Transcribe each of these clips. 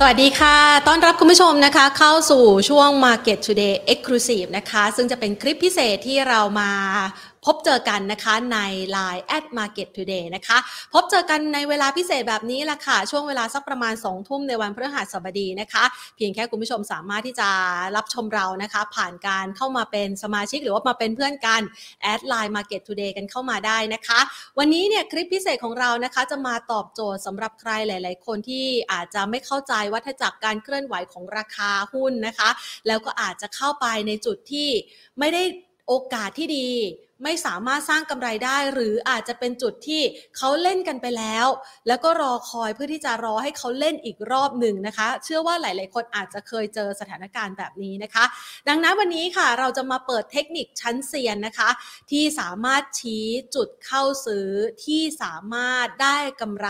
สวัสดีค่ะ ต้อนรับคุณผู้ชมนะคะ เข้าสู่ช่วง Market Today Exclusive นะคะ ซึ่งจะเป็นคลิปพิเศษที่เรามา พบเจอกันนะคะใน Line at Market Today นะคะ พบเจอกันในเวลาพิเศษแบบนี้แหละค่ะ ช่วงเวลาสักประมาณ 2 ทุ่มในวันพฤหัสบดีนะคะ เพียงแค่คุณผู้ชมสามารถที่จะรับชมเรานะคะ ผ่านการเข้ามาเป็นสมาชิกหรือว่ามาเป็นเพื่อนกันแอดไลน์ Market Today กันเข้ามาได้นะคะ วันนี้เนี่ยคลิปพิเศษของเรานะคะ จะมาตอบโจทย์สำหรับใครหลาย ๆ คนที่อาจจะไม่เข้าใจวัฏจักรการเคลื่อนไหวของราคาหุ้นนะคะ แล้วก็อาจจะเข้าไปในจุดที่ไม่ได้โอกาสที่ดี ไม่สามารถสร้างกำไรได้ หรืออาจจะเป็นจุดที่เขาเล่นกันไปแล้ว แล้วก็รอคอยเพื่อที่จะรอให้เขาเล่นอีกรอบหนึ่งนะคะ เชื่อว่าหลาย ๆ คนอาจจะเคยเจอสถานการณ์แบบนี้นะคะ ดังนั้นวันนี้ค่ะเราจะมาเปิดเทคนิคชั้นเซียนนะคะ ที่สามารถชี้จุดเข้าซื้อที่สามารถได้กำไร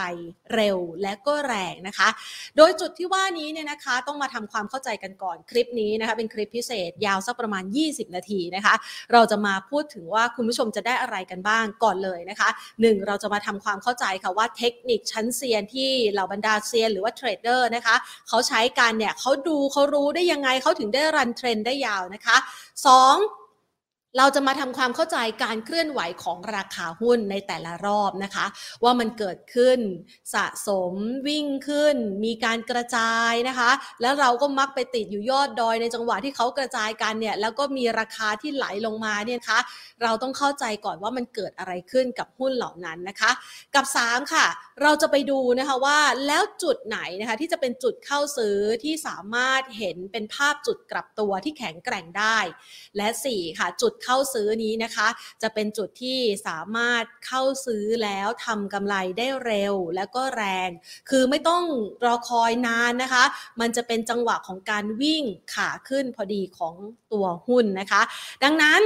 เร็วและก็แรงนะคะ โดยจุดที่ว่านี้เนี่ยนะคะ ต้องมาทำความเข้าใจกันก่อนคลิปนี้นะคะ เป็นคลิปพิเศษยาวสักประมาณ 20 นาทีนะคะ เราจะมาพูดถึงว่าคุณผู้ชมจะได้อะไรกันบ้างก่อนเลยนะคะหนึ่งเราจะมาทำความเข้าใจค่ะว่าเทคนิคชั้นเซียนที่เหล่าบรรดาเซียนหรือว่าเทรดเดอร์นะคะเขาใช้การเนี่ยเขาดูเขารู้ได้ยังไงเขาถึงได้ run trend ได้ยาวนะคะสอง เราจะมาทำความเข้าใจการเคลื่อนไหวของราคาหุ้นในแต่ละรอบนะคะ ว่ามันเกิดขึ้นสะสมวิ่งขึ้น มีการกระจายนะคะ แล้วเราก็มักไปติดอยู่ยอดดอยในจังหวะที่เขากระจายกันเนี่ยแล้วก็มีราคาที่ไหลลงมาเนี่ยคะเราต้องเข้าใจก่อนว่ามันเกิดอะไรขึ้นกับหุ้นเหล่านั้นนะคะ กับ 3 ค่ะ เราจะไปดูนะคะว่าแล้วจุดไหนนะคะที่จะเป็นจุดเข้าซื้อที่สามารถเห็นเป็นภาพจุดกลับตัวที่แข็งแกร่งได้ และ 4 ค่ะจุดเข้าซื้อนี้นะคะ จะเป็นจุดที่สามารถเข้าซื้อแล้วทำกำไรได้เร็วและก็แรง คือไม่ต้องรอคอยนานนะคะ มันจะเป็นจังหวะของการวิ่งขาขึ้นพอดีของตัวหุ้นนะคะ ดังนั้น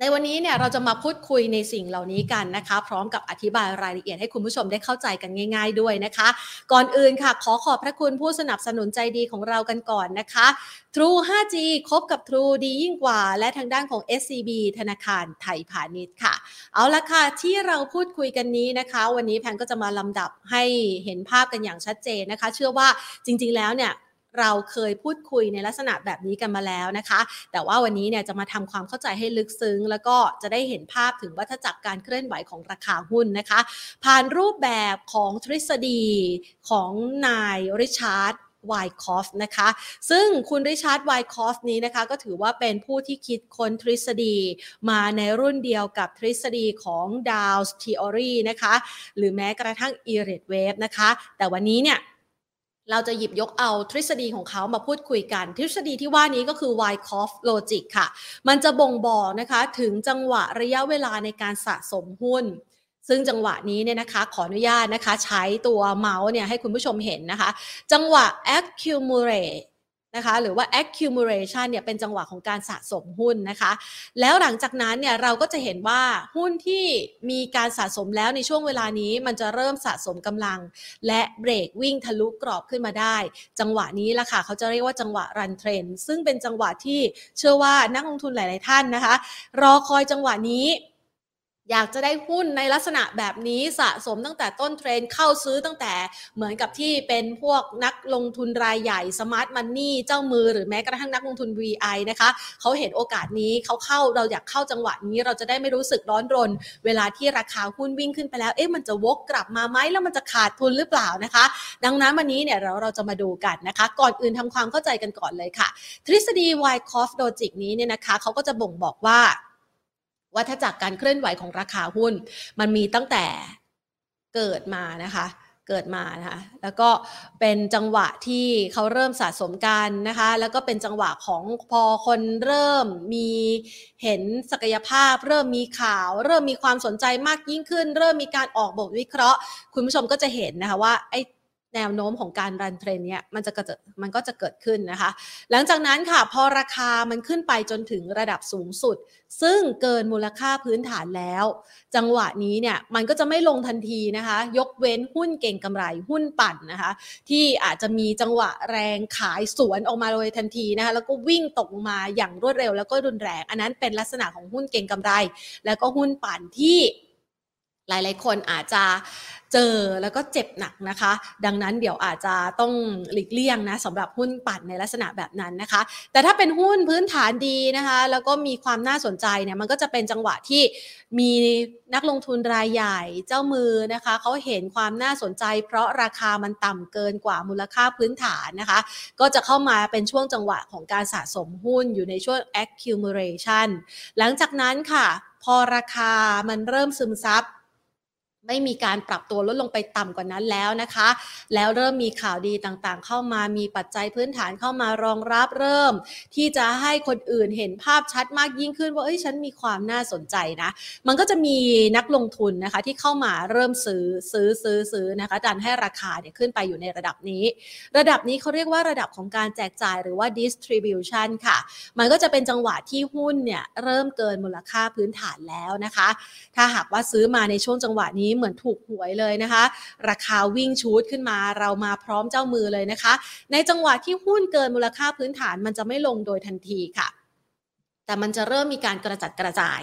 ในวันนี้เนี่ยเราจะมาพูดคุยในสิ่งเหล่านี้กันนะคะ พร้อมกับอธิบายรายละเอียดให้คุณผู้ชมได้เข้าใจกันง่าย ๆ ด้วยนะคะ ก่อนอื่นค่ะ ขอขอบพระคุณผู้สนับสนุนใจดีของเรากันก่อนนะคะ True 5G คบกับ True ดียิ่งกว่า และทางด้านของ SCB ธนาคารไทยพาณิชย์ค่ะ เอาละค่ะ ที่เราพูดคุยกันนี้นะคะ วันนี้แพนก็จะมาลำดับให้เห็นภาพกันอย่างชัดเจนนะคะ เชื่อว่าจริง ๆ แล้วเนี่ย เราเคยพูดคุยในลักษณะแบบนี้กันมาแล้วนะคะ แต่ว่าวันนี้เนี่ยจะมาทำความเข้าใจให้ลึกซึ้ง แล้วก็จะได้เห็นภาพถึงวัฏจักรการเคลื่อนไหวของราคาหุ้นนะคะ ผ่านรูปแบบของทฤษฎีของนาย Richard Wyckoff นะคะ ซึ่งคุณ Richard Wyckoff นี้นะคะ ก็ถือว่าเป็นผู้ที่คิดค้นทฤษฎีมาในรุ่นเดียวกับทฤษฎีของ Dow Theory นะคะ หรือแม้กระทั่ง Elliott Wave นะคะ แต่วันนี้เนี่ย เราจะหยิบยกเอาทฤษฎีของเขามาพูดคุยกัน ทฤษฎีที่ว่านี้ก็คือ Wyckoff Logic ค่ะ มันจะบ่งบอกนะคะถึงจังหวะระยะเวลาในการสะสมหุ้น ซึ่งจังหวะนี้เนี่ยนะคะขออนุญาตนะคะ ใช้ตัวเมาส์เนี่ยให้คุณผู้ชมเห็นนะคะ จังหวะ accumulate นะคะหรือว่า accumulation เนี่ยเป็นจังหวะของการสะสมหุ้นนะคะ แล้วหลังจากนั้นเนี่ยเราก็จะเห็นว่าหุ้นที่มีการสะสมแล้วในช่วงเวลานี้มันจะเริ่มสะสมกำลัง และเบรกวิ่งทะลุกรอบขึ้นมาได้ จังหวะนี้ละค่ะเขาจะเรียกว่าจังหวะรันเทรนซึ่งเป็นจังหวะที่เชื่อว่านักลงทุนหลาย ๆ ท่านนะคะ รอคอยจังหวะนี้ อยากจะได้หุ้นในลักษณะแบบนี้สะสมตั้งแต่ต้นเทรนเข้าซื้อตั้งแต่เหมือนกับที่เป็นพวกนักลงทุนรายใหญ่สมาร์ทมันนี่เจ้ามือหรือแม้กระทั่งนักลงทุน VI นะคะเขาเห็นโอกาสนี้เขาเข้าเราอยากเข้าจังหวะนี้เราจะได้ไม่รู้สึกร้อนรน เวลาที่ราคาหุ้นวิ่งขึ้นไปแล้วเอ๊ะมันจะวกกลับมาไหมแล้วมันจะขาดทุนหรือเปล่านะคะ ดังนั้นวันนี้เนี่ยเราเราจะมาดูกันนะคะ ก่อนอื่นทำความเข้าใจกันก่อนเลยค่ะ ทฤษฎี Wyckoff Logic นี้เนี่ยนะคะเขาก็จะบ่งบอกว่า วัฏจักรการเคลื่อนไหวของราคาหุ้น มันมีตั้งแต่เกิดมานะคะเกิดมานะคะแล้วก็เป็นจังหวะที่เขาเริ่มสะสมกันนะคะ แล้วก็เป็นจังหวะของพอคนเริ่มมีเห็นศักยภาพ เริ่มมีข่าว เริ่มมีความสนใจมากยิ่งขึ้น เริ่มมีการออกบทวิเคราะห์ คุณผู้ชมก็จะเห็นนะคะว่าไอ้ แนวโน้มของการรันเทรนเนี่ยมันจะเกิดมันก็จะเกิดขึ้นนะคะ หลังจากนั้นค่ะพอราคามันขึ้นไปจนถึงระดับสูงสุด ซึ่งเกินมูลค่าพื้นฐานแล้ว จังหวะนี้เนี่ยมันก็จะไม่ลงทันทีนะคะ ยกเว้นหุ้นเก่งกำไรหุ้นปั่นนะคะ ที่อาจจะมีจังหวะแรงขายสวนออกมาเลยทันทีนะคะแล้วก็วิ่งตกมาอย่างรวดเร็ว แล้วก็รุนแรง อันนั้นเป็นลักษณะของหุ้นเก่งกำไร แล้วก็หุ้นปั่นที่หลาย ๆ คนอาจจะ เจอแล้วก็เจ็บหนักนะคะ ดังนั้นเดี๋ยวอาจจะต้องหลีกเลี่ยงนะสำหรับหุ้นปั่นในลักษณะแบบนั้นนะคะ แต่ถ้าเป็นหุ้นพื้นฐานดีนะคะ แล้วก็มีความน่าสนใจเนี่ยมันก็จะเป็นจังหวะที่มีนักลงทุนรายใหญ่เจ้ามือนะคะเขาเห็นความน่าสนใจ เพราะราคามันต่ำเกินกว่ามูลค่าพื้นฐานนะคะ ก็จะเข้ามาเป็นช่วงจังหวะของการสะสมหุ้นอยู่ในช่วง accumulation หลังจากนั้นค่ะ พอราคามันเริ่มซึมซับ ไม่มีการปรับตัวลดลงไปต่ำกว่านั้นแล้วนะคะ แล้วเริ่มมีข่าวดีต่างๆ เข้ามามีปัจจัยพื้นฐานเข้ามารองรับเริ่ม ที่จะให้คนอื่นเห็นภาพชัดมากยิ่งขึ้นว่าเอ้ยฉันมีความน่าสนใจนะ มันก็จะมีนักลงทุนนะคะที่เข้ามาเริ่มซื้อซื้อซื้อซื้อนะคะดันให้ราคาเนี่ยขึ้นไปอยู่ในระดับนี้ ระดับนี้เขาเรียกว่าระดับของการแจกจ่ายหรือว่า distribution ค่ะ มันก็จะเป็นจังหวะที่หุ้นเนี่ยเริ่มเกินมูลค่าพื้นฐานแล้วนะคะ ถ้าหากว่าซื้อมาในช่วงจังหวะนี้เหมือนถูกหวยเลยนะคะ ราคาวิ่งชูดขึ้นมาเรามาพร้อมเจ้ามือเลยนะคะ ในจังหวะที่หุ้นเกินมูลค่าพื้นฐานมันจะไม่ลงโดยทันทีค่ะแต่มันจะเริ่มมีการกระจัดกระจาย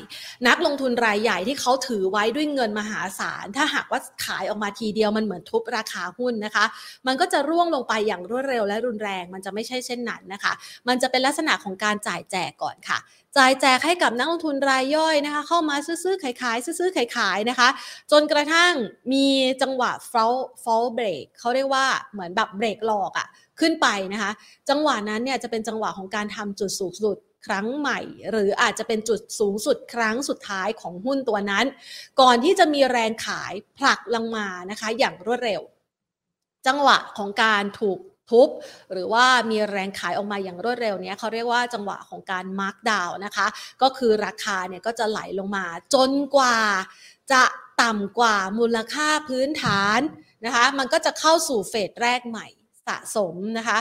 นักลงทุนรายใหญ่ที่เขาถือไว้ด้วยเงินมหาศาล ถ้าหากว่าขายออกมาทีเดียวมันเหมือนทุบราคาหุ้นนะคะ มันก็จะร่วงลงไปอย่างรวดเร็วและรุนแรง มันจะไม่ใช่เช่นนั้นนะคะ มันจะเป็นลักษณะของการจ่ายแจกก่อนค่ะ จ่ายแจกให้กับนักลงทุนรายย่อยนะคะ เข้ามาซื้อๆขายๆซื้อๆขายๆนะคะ จนกระทั่งมีจังหวะ fall fall break เขาเรียกว่าเหมือนแบบเบรกหลอกอะ่ะขึ้นไปนะคะ จังหวะนั้นเนี่ยจะเป็นจังหวะของการทำจุดสูงสุดครั้งใหม่ หรืออาจจะเป็นจุดสูงสุดครั้งสุดท้ายของหุ้นตัวนั้น ก่อนที่จะมีแรงขายผลักลงมานะคะ อย่างรวดเร็ว จังหวะของการถูก ทุบหรือว่ามีแรงขายออกมาอย่างรวดเร็วเนี้ยเขาเรียกว่าจังหวะของการมาร์กดาวนะคะ ก็คือราคาเนี่ยก็จะไหลลงมาจนกว่า จะต่ำกว่ามูลค่าพื้นฐานนะคะ มันก็จะเข้าสู่เฟสแรกใหม่สะสมนะคะ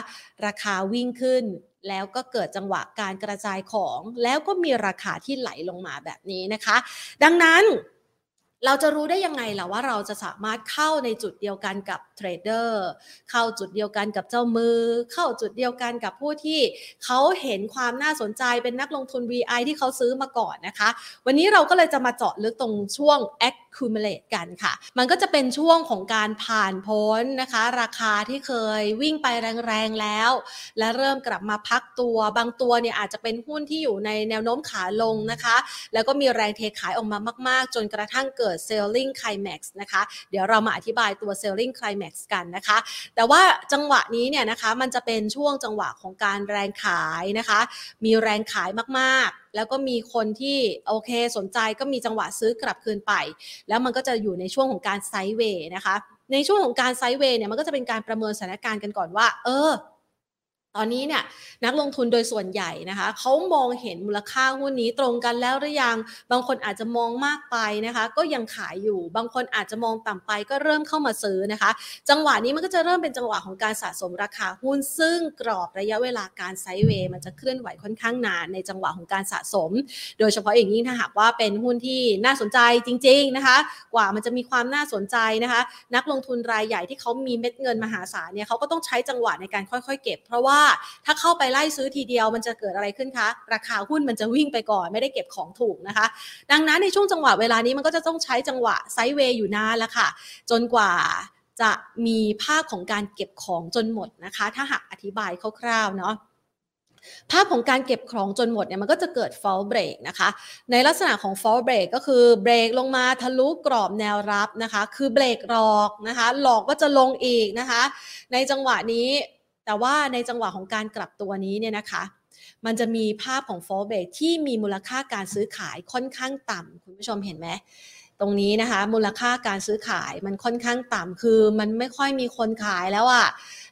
ราคาวิ่งขึ้นแล้วก็เกิดจังหวะการกระจายของ แล้วก็มีราคาที่ไหลลงมาแบบนี้นะคะ ดังนั้น เราจะรู้ได้ยังไงล่ะว่าเราจะสามารถเข้าในจุดเดียวกันกับเทรดเดอร์เข้าจุดเดียวกันกับเจ้ามือ เข้าจุดเดียวกันกับผู้ที่เขาเห็นความน่าสนใจเป็นนักลงทุน VI ที่เขาซื้อมาก่อนนะคะ วันนี้เราก็เลยจะมาเจาะลึกตรงช่วง accumulate กันค่ะ มันก็จะเป็นช่วงของการผ่านพ้นนะคะ ราคาที่เคยวิ่งไปแรงๆแล้ว และเริ่มกลับมาพักตัวบางตัวเนี่ยอาจจะเป็นหุ้นที่อยู่ในแนวโน้มขาลงนะคะ แล้วก็มีแรงเทขายออกมามาก ๆ จนกระทั่งเกิด selling climax นะคะ เดี๋ยวเรามาอธิบายตัว selling climax กันนะคะ แต่ว่าจังหวะนี้เนี่ยนะคะมันจะเป็นช่วงจังหวะของการแรงขายนะคะ มีแรงขายมากๆ แล้วก็มีคนที่โอเคสนใจก็มีจังหวะซื้อกลับคืนไป แล้วมันก็จะอยู่ในช่วงของการไซด์เวย์นะคะ ในช่วงของการไซด์เวย์เนี่ยมันก็จะเป็นการประเมินสถานการณ์กันก่อนว่า เออ ตอนนี้เนี่ยนักลงทุนโดยส่วนใหญ่นะคะเขามองเห็นมูลค่าหุ้นนี้ตรงกันแล้วหรือยัง บางคนอาจจะมองมากไปนะคะ ก็ยังขายอยู่ บางคนอาจจะมองต่ำไปก็เริ่มเข้ามาซื้อนะคะ จังหวะนี้มันก็จะเริ่มเป็นจังหวะของการสะสมราคาหุ้น ซึ่งกรอบระยะเวลาการไซด์เวย์มันจะเคลื่อนไหวค่อนข้างนานในจังหวะของการสะสม โดยเฉพาะอย่างยิ่งถ้าหากว่าเป็นหุ้นที่น่าสนใจจริง ๆนะคะ กว่ามันจะมีความน่าสนใจนะคะ นักลงทุนรายใหญ่ที่เขามีเม็ดเงินมหาศาลเนี่ยเขาก็ต้องใช้จังหวะในการค่อย ๆ เก็บ เพราะว่าถ้าเข้าไปไล่ซื้อทีเดียวมันจะเกิดอะไรขึ้นคะ ราคาหุ้นมันจะวิ่งไปก่อนไม่ได้เก็บของถูกนะคะ ดังนั้นในช่วงจังหวะเวลานี้มันก็จะต้องใช้จังหวะไซด์เวย์อยู่นานแล้วค่ะ จนกว่าจะมีภาพของการเก็บของจนหมดนะคะ ถ้าหากอธิบายคร่าวๆเนาะภาพของการเก็บของจนหมดเนี่ยมันก็จะเกิด fall break นะคะ ในลักษณะของ fall break ก็คือเบรกลงมาทะลุกรอบแนวรับนะคะ คือเบรกหลอกนะคะ หลอกก็จะลงอีกนะคะ ในจังหวะนี้ แต่ว่าในจังหวะของการกลับตัวนี้เนี่ยนะคะ มันจะมีภาพของ fall break ที่มีมูลค่าการซื้อขายค่อนข้างต่ำคุณผู้ชมเห็นไหมตรงนี้นะคะ มูลค่าการซื้อขายมันค่อนข้างต่ำคือมันไม่ค่อยมีคนขายแล้วอะ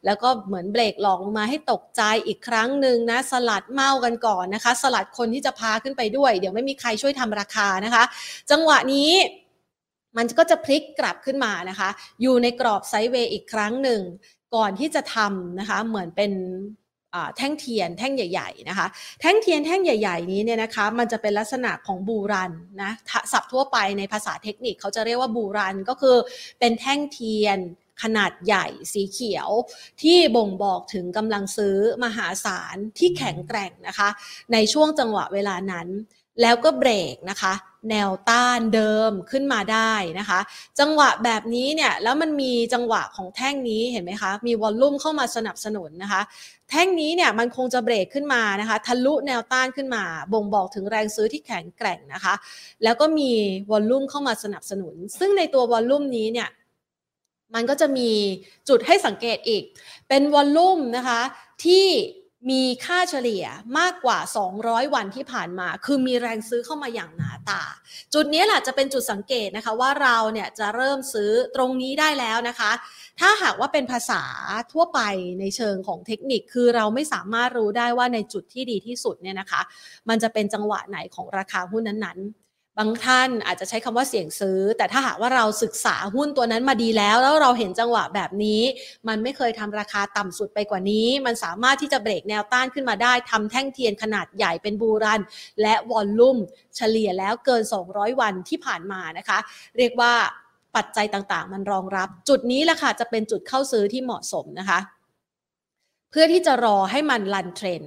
แล้วก็เหมือนเบรกหลอกลงมาให้ตกใจอีกครั้งหนึ่งนะ สลัดเมากันก่อนนะคะ สลัดคนที่จะพาขึ้นไปด้วย เดี๋ยวไม่มีใครช่วยทำราคานะคะ จังหวะนี้มันก็จะพลิกกลับขึ้นมานะคะ อยู่ในกรอบไซด์เวย์อีกครั้งหนึ่ง ก่อนที่จะทำนะคะเหมือนเป็นแท่งเทียนแท่งใหญ่ๆนะคะแท่งเทียนแท่งใหญ่ ๆนี้เนี่ยนะคะมันจะเป็นลักษณะของบูรันนะศัพท์ทั่วไปในภาษาเทคนิคเขาจะเรียกว่าบูรันก็คือเป็นแท่งเทียนขนาดใหญ่สีเขียวที่บ่งบอกถึงกำลังซื้อมหาศาลที่แข็งแกร่งนะคะ ในช่วงจังหวะเวลานั้น แล้วก็เบรกนะคะ แนวต้านเดิมขึ้นมาได้นะคะ จังหวะแบบนี้เนี่ยแล้วมันมีจังหวะของแท่งนี้เห็นไหมคะ มีวอลลุ่มเข้ามาสนับสนุนนะคะ แท่งนี้เนี่ยมันคงจะเบรกขึ้นมานะคะ ทะลุแนวต้านขึ้นมา บ่งบอกถึงแรงซื้อที่แข็งแกร่งนะคะ แล้วก็มีวอลลุ่มเข้ามาสนับสนุน ซึ่งในตัววอลลุ่มนี้เนี่ยมันก็จะมีจุดให้สังเกตอีก เป็นวอลลุ่มนะคะที่ มีค่าเฉลี่ยมากกว่า 200 วันที่ผ่านมา คือมีแรงซื้อเข้ามาอย่างหนาตา จุดนี้แหละจะเป็นจุดสังเกตนะคะว่าเราเนี่ยจะเริ่มซื้อตรงนี้ได้แล้วนะคะ ถ้าหากว่าเป็นภาษาทั่วไปในเชิงของเทคนิค คือเราไม่สามารถรู้ได้ว่าในจุดที่ดีที่สุดเนี่ยนะคะ มันจะเป็นจังหวะไหนของราคาหุ้นนั้นๆ บางท่านอาจจะใช้คำว่าเสี่ยงซื้อ แต่ถ้าหากว่าเราศึกษาหุ้นตัวนั้นมาดีแล้ว แล้วเราเห็นจังหวะแบบนี้ มันไม่เคยทำราคาต่ำสุดไปกว่านี้ มันสามารถที่จะเบรกแนวต้านขึ้นมาได้ทำแท่งเทียนขนาดใหญ่เป็น bull run และ volume เฉลี่ยแล้วเกิน 200 วันที่ผ่านมานะคะ เรียกว่าปัจจัยต่างๆ มันรองรับ จุดนี้แหละค่ะจะเป็นจุดเข้าซื้อที่เหมาะสมนะคะ เพื่อที่จะรอให้มัน run trend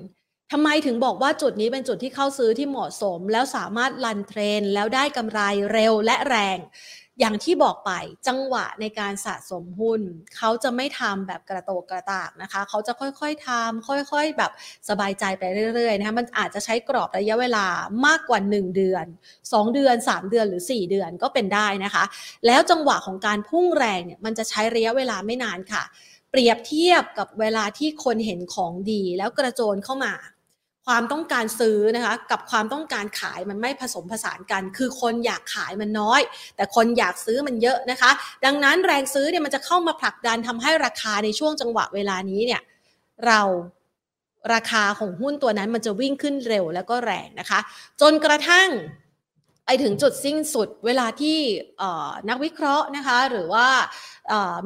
ทำไมถึงบอกว่าจุดนี้เป็นจุดที่เข้าซื้อที่เหมาะสม แล้วสามารถ run trend แล้วได้กำไรเร็วและแรง อย่างที่บอกไปจังหวะในการสะสมหุ้น เขาจะไม่ทำแบบกระโตกกระตากนะคะ เขาจะค่อยๆทำค่อยๆ แบบสบายใจไปเรื่อยๆนะคะมันอาจจะใช้กรอบระยะเวลามากกว่า 1 เดือน 2 เดือน 3 เดือนหรือ 4 เดือนก็เป็นได้นะคะ แล้วจังหวะของการพุ่งแรงเนี่ยมันจะใช้ระยะเวลาไม่นานค่ะ เปรียบเทียบกับเวลาที่คนเห็นของดีแล้วกระโจนเข้ามา ความต้องการซื้อนะคะกับความต้องการขายมันไม่ผสมผสานกัน คือคนอยากขายมันน้อย แต่คนอยากซื้อมันเยอะนะคะ ดังนั้นแรงซื้อเนี่ยมันจะเข้ามาผลักดันทำให้ราคาในช่วงจังหวะเวลานี้เนี่ยเราราคาของหุ้นตัวนั้นมันจะวิ่งขึ้นเร็วแล้วก็แรงนะคะ จนกระทั่งไปถึงจุดสิ้นสุดเวลาที่นักวิเคราะห์นะคะ หรือว่า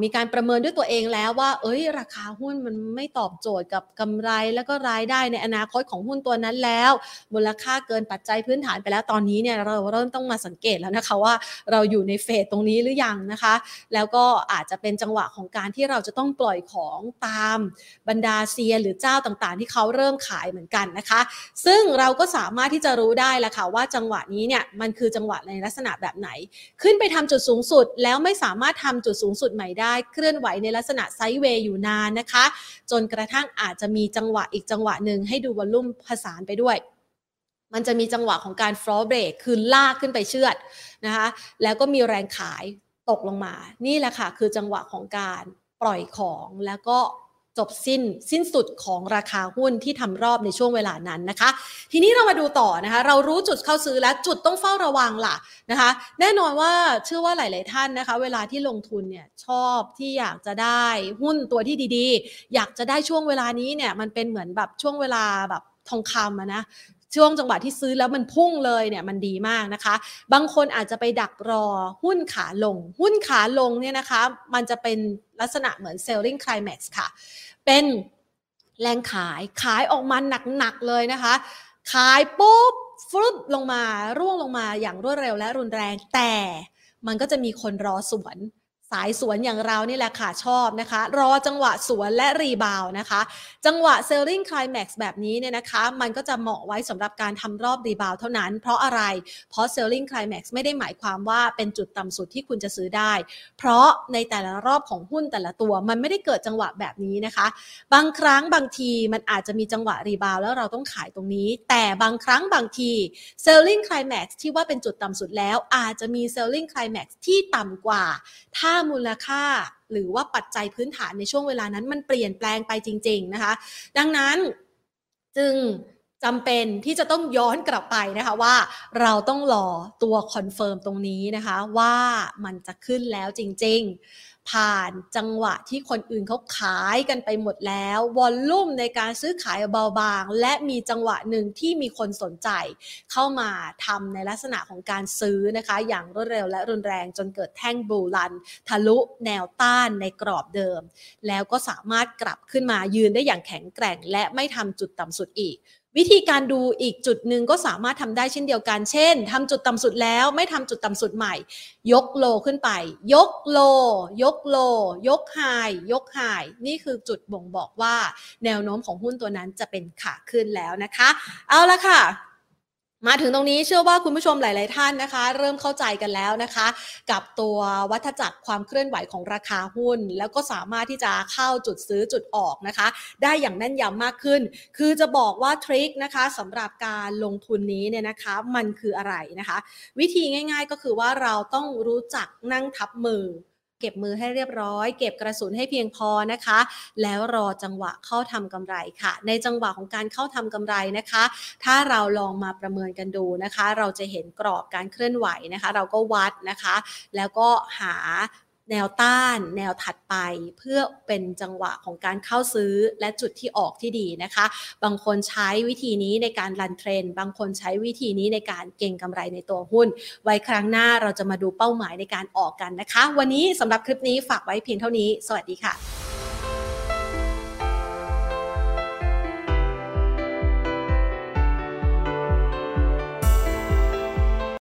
มีการประเมินด้วยตัวเองแล้วว่า เอ้ย ราคาหุ้นมันไม่ตอบโจทย์กับกำไรแล้วก็รายได้ในอนาคตของหุ้นตัวนั้นแล้ว มูลค่าเกินปัจจัยพื้นฐานไปแล้วตอนนี้เนี่ยเราเริ่มต้องมาสังเกตแล้วนะคะว่าเราอยู่ในเฟสตรงนี้หรือยังนะคะ แล้วก็อาจจะเป็นจังหวะของการที่เราจะต้องปล่อยของตามบรรดาเซียหรือเจ้าต่างๆ ที่เขาเริ่มขายเหมือนกันนะคะ ซึ่งเราก็สามารถที่จะรู้ได้ละค่ะว่าจังหวะนี้เนี่ยมันคือจังหวะในลักษณะแบบไหน ขึ้นไปทำจุดสูงสุดแล้วไม่สามารถทำจุดสูงสุดใหม่ได้เคลื่อนไหวในลักษณะไซด์เวย์อยู่นานนะคะ จนกระทั่งอาจจะมีจังหวะอีกจังหวะหนึ่งให้ดูวอลลุ่มผสานไปด้วยมันจะมีจังหวะของการฟลอเบรกคือลากขึ้นไปเชือดนะคะแล้วก็มีแรงขายตกลงมา นี่แหละค่ะ คือจังหวะของการปล่อยของแล้วก็ จบสิ้นสิ้นสุดของราคาหุ้นที่ทำรอบในช่วงเวลานั้นนะคะ ทีนี้เรามาดูต่อนะคะ เรารู้จุดเข้าซื้อและจุดต้องเฝ้าระวังล่ะนะคะ แน่นอนว่าเชื่อว่าหลาย ๆ ท่านนะคะ เวลาที่ลงทุนเนี่ยชอบที่อยากจะได้หุ้นตัวที่ดี ๆ อยากจะได้ช่วงเวลานี้เนี่ยมันเป็นเหมือนแบบช่วงเวลาแบบทองคำนะช่วงจังหวะที่ซื้อแล้วมันพุ่งเลยเนี่ยมันดีมากนะคะ บางคนอาจจะไปดักรอหุ้นขาลง หุ้นขาลงเนี่ยนะคะ มันจะเป็นลักษณะเหมือน selling climax ค่ะ เป็นแรงขายขายออกมาหนักๆเลยนะคะ ขายปุ๊บฟลุปลงมาร่วงลงมาอย่างรวดเร็วและรุนแรงแต่มันก็จะมีคนรอสวน สายสวนอย่างเรานี่แหละค่ะชอบนะคะ รอจังหวะสวนและ rebound นะคะ จังหวะ selling climax แบบนี้เนี่ยนะคะ มันก็จะเหมาะไว้สำหรับการทำรอบ rebound เท่านั้น เพราะอะไร เพราะ selling climax ไม่ได้หมายความว่าเป็นจุดต่ำสุดที่คุณจะซื้อได้ เพราะในแต่ละรอบของหุ้นแต่ละตัวมันไม่ได้เกิดจังหวะแบบนี้นะคะ บางครั้งบางทีมันอาจจะมีจังหวะ rebound แล้วเราต้องขายตรงนี้ แต่บางครั้งบางทีselling climax ที่ว่าเป็นจุดต่ำสุดแล้วอาจจะมี selling climax ที่ต่ำกว่าถ้ามูลค่า หรือว่าปัจจัยพื้นฐานในช่วงเวลานั้นมันเปลี่ยนแปลงไปจริง ๆนะคะ ดังนั้นจึงจำเป็นที่จะต้องย้อนกลับไปนะคะว่าเราต้องรอตัว confirm ตรงนี้นะคะ ว่ามันจะขึ้นแล้วจริง ๆ ผ่านจังหวะที่คนอื่นเขาขายกันไปหมดแล้ว volume ในการซื้อขายเบาบาง และมีจังหวะหนึ่งที่มีคนสนใจ เข้ามาทำในลักษณะของการซื้อนะคะ อย่างรวดเร็วและรุนแรงจนเกิดแท่งบูลัน ทะลุแนวต้านในกรอบเดิม แล้วก็สามารถกลับขึ้นมายืนได้อย่างแข็งแกร่ง และไม่ทำจุดต่ำสุดอีก วิธีการดูอีกจุดหนึ่งก็สามารถทำได้เช่นเดียวกัน เช่นทำจุดต่ำสุดแล้วไม่ทำจุดต่ำสุดใหม่ ยกโลขึ้นไป ยกโล ยกโล ยกไฮยกไฮนี่คือจุดบ่งบอกว่าแนวโน้มของหุ้นตัวนั้นจะเป็นขาขึ้นแล้วนะคะ เอาละค่ะ มาถึงตรงนี้เชื่อว่าคุณผู้ชมหลาย ๆ ท่านนะคะ เริ่มเข้าใจกันแล้วนะคะ กับตัววัฏจักรความเคลื่อนไหวของราคาหุ้น แล้วก็สามารถที่จะเข้าจุดซื้อจุดออกนะคะ ได้อย่างแน่นยำมากขึ้น คือจะบอกว่าทริคนะคะสำหรับการลงทุนนี้เนี่ยนะคะ มันคืออะไรนะคะ วิธีง่าย ๆ ก็คือว่าเราต้องรู้จักนั่งทับมือ เก็บมือให้เรียบร้อย เก็บกระสุนให้เพียงพอนะคะ แล้วรอจังหวะเข้าทำกำไรค่ะ ในจังหวะของการเข้าทำกำไรนะคะ ถ้าเราลองมาประเมินกันดูนะคะ เราจะเห็นกรอบการเคลื่อนไหวนะคะ เราก็วัดนะคะ แล้วก็หา แนวต้าน แนวถัดไป เพื่อเป็นจังหวะของการเข้าซื้อและจุดที่ออกที่ดีนะคะ บางคนใช้วิธีนี้ในการรันเทรนบางคนใช้วิธีนี้ในการเก่งกำไรในตัวหุ้น ไว้ครั้งหน้าเราจะมาดูเป้าหมายในการออกกันนะคะ วันนี้สำหรับคลิปนี้ฝากไว้เพียงเท่านี้ สวัสดีค่ะ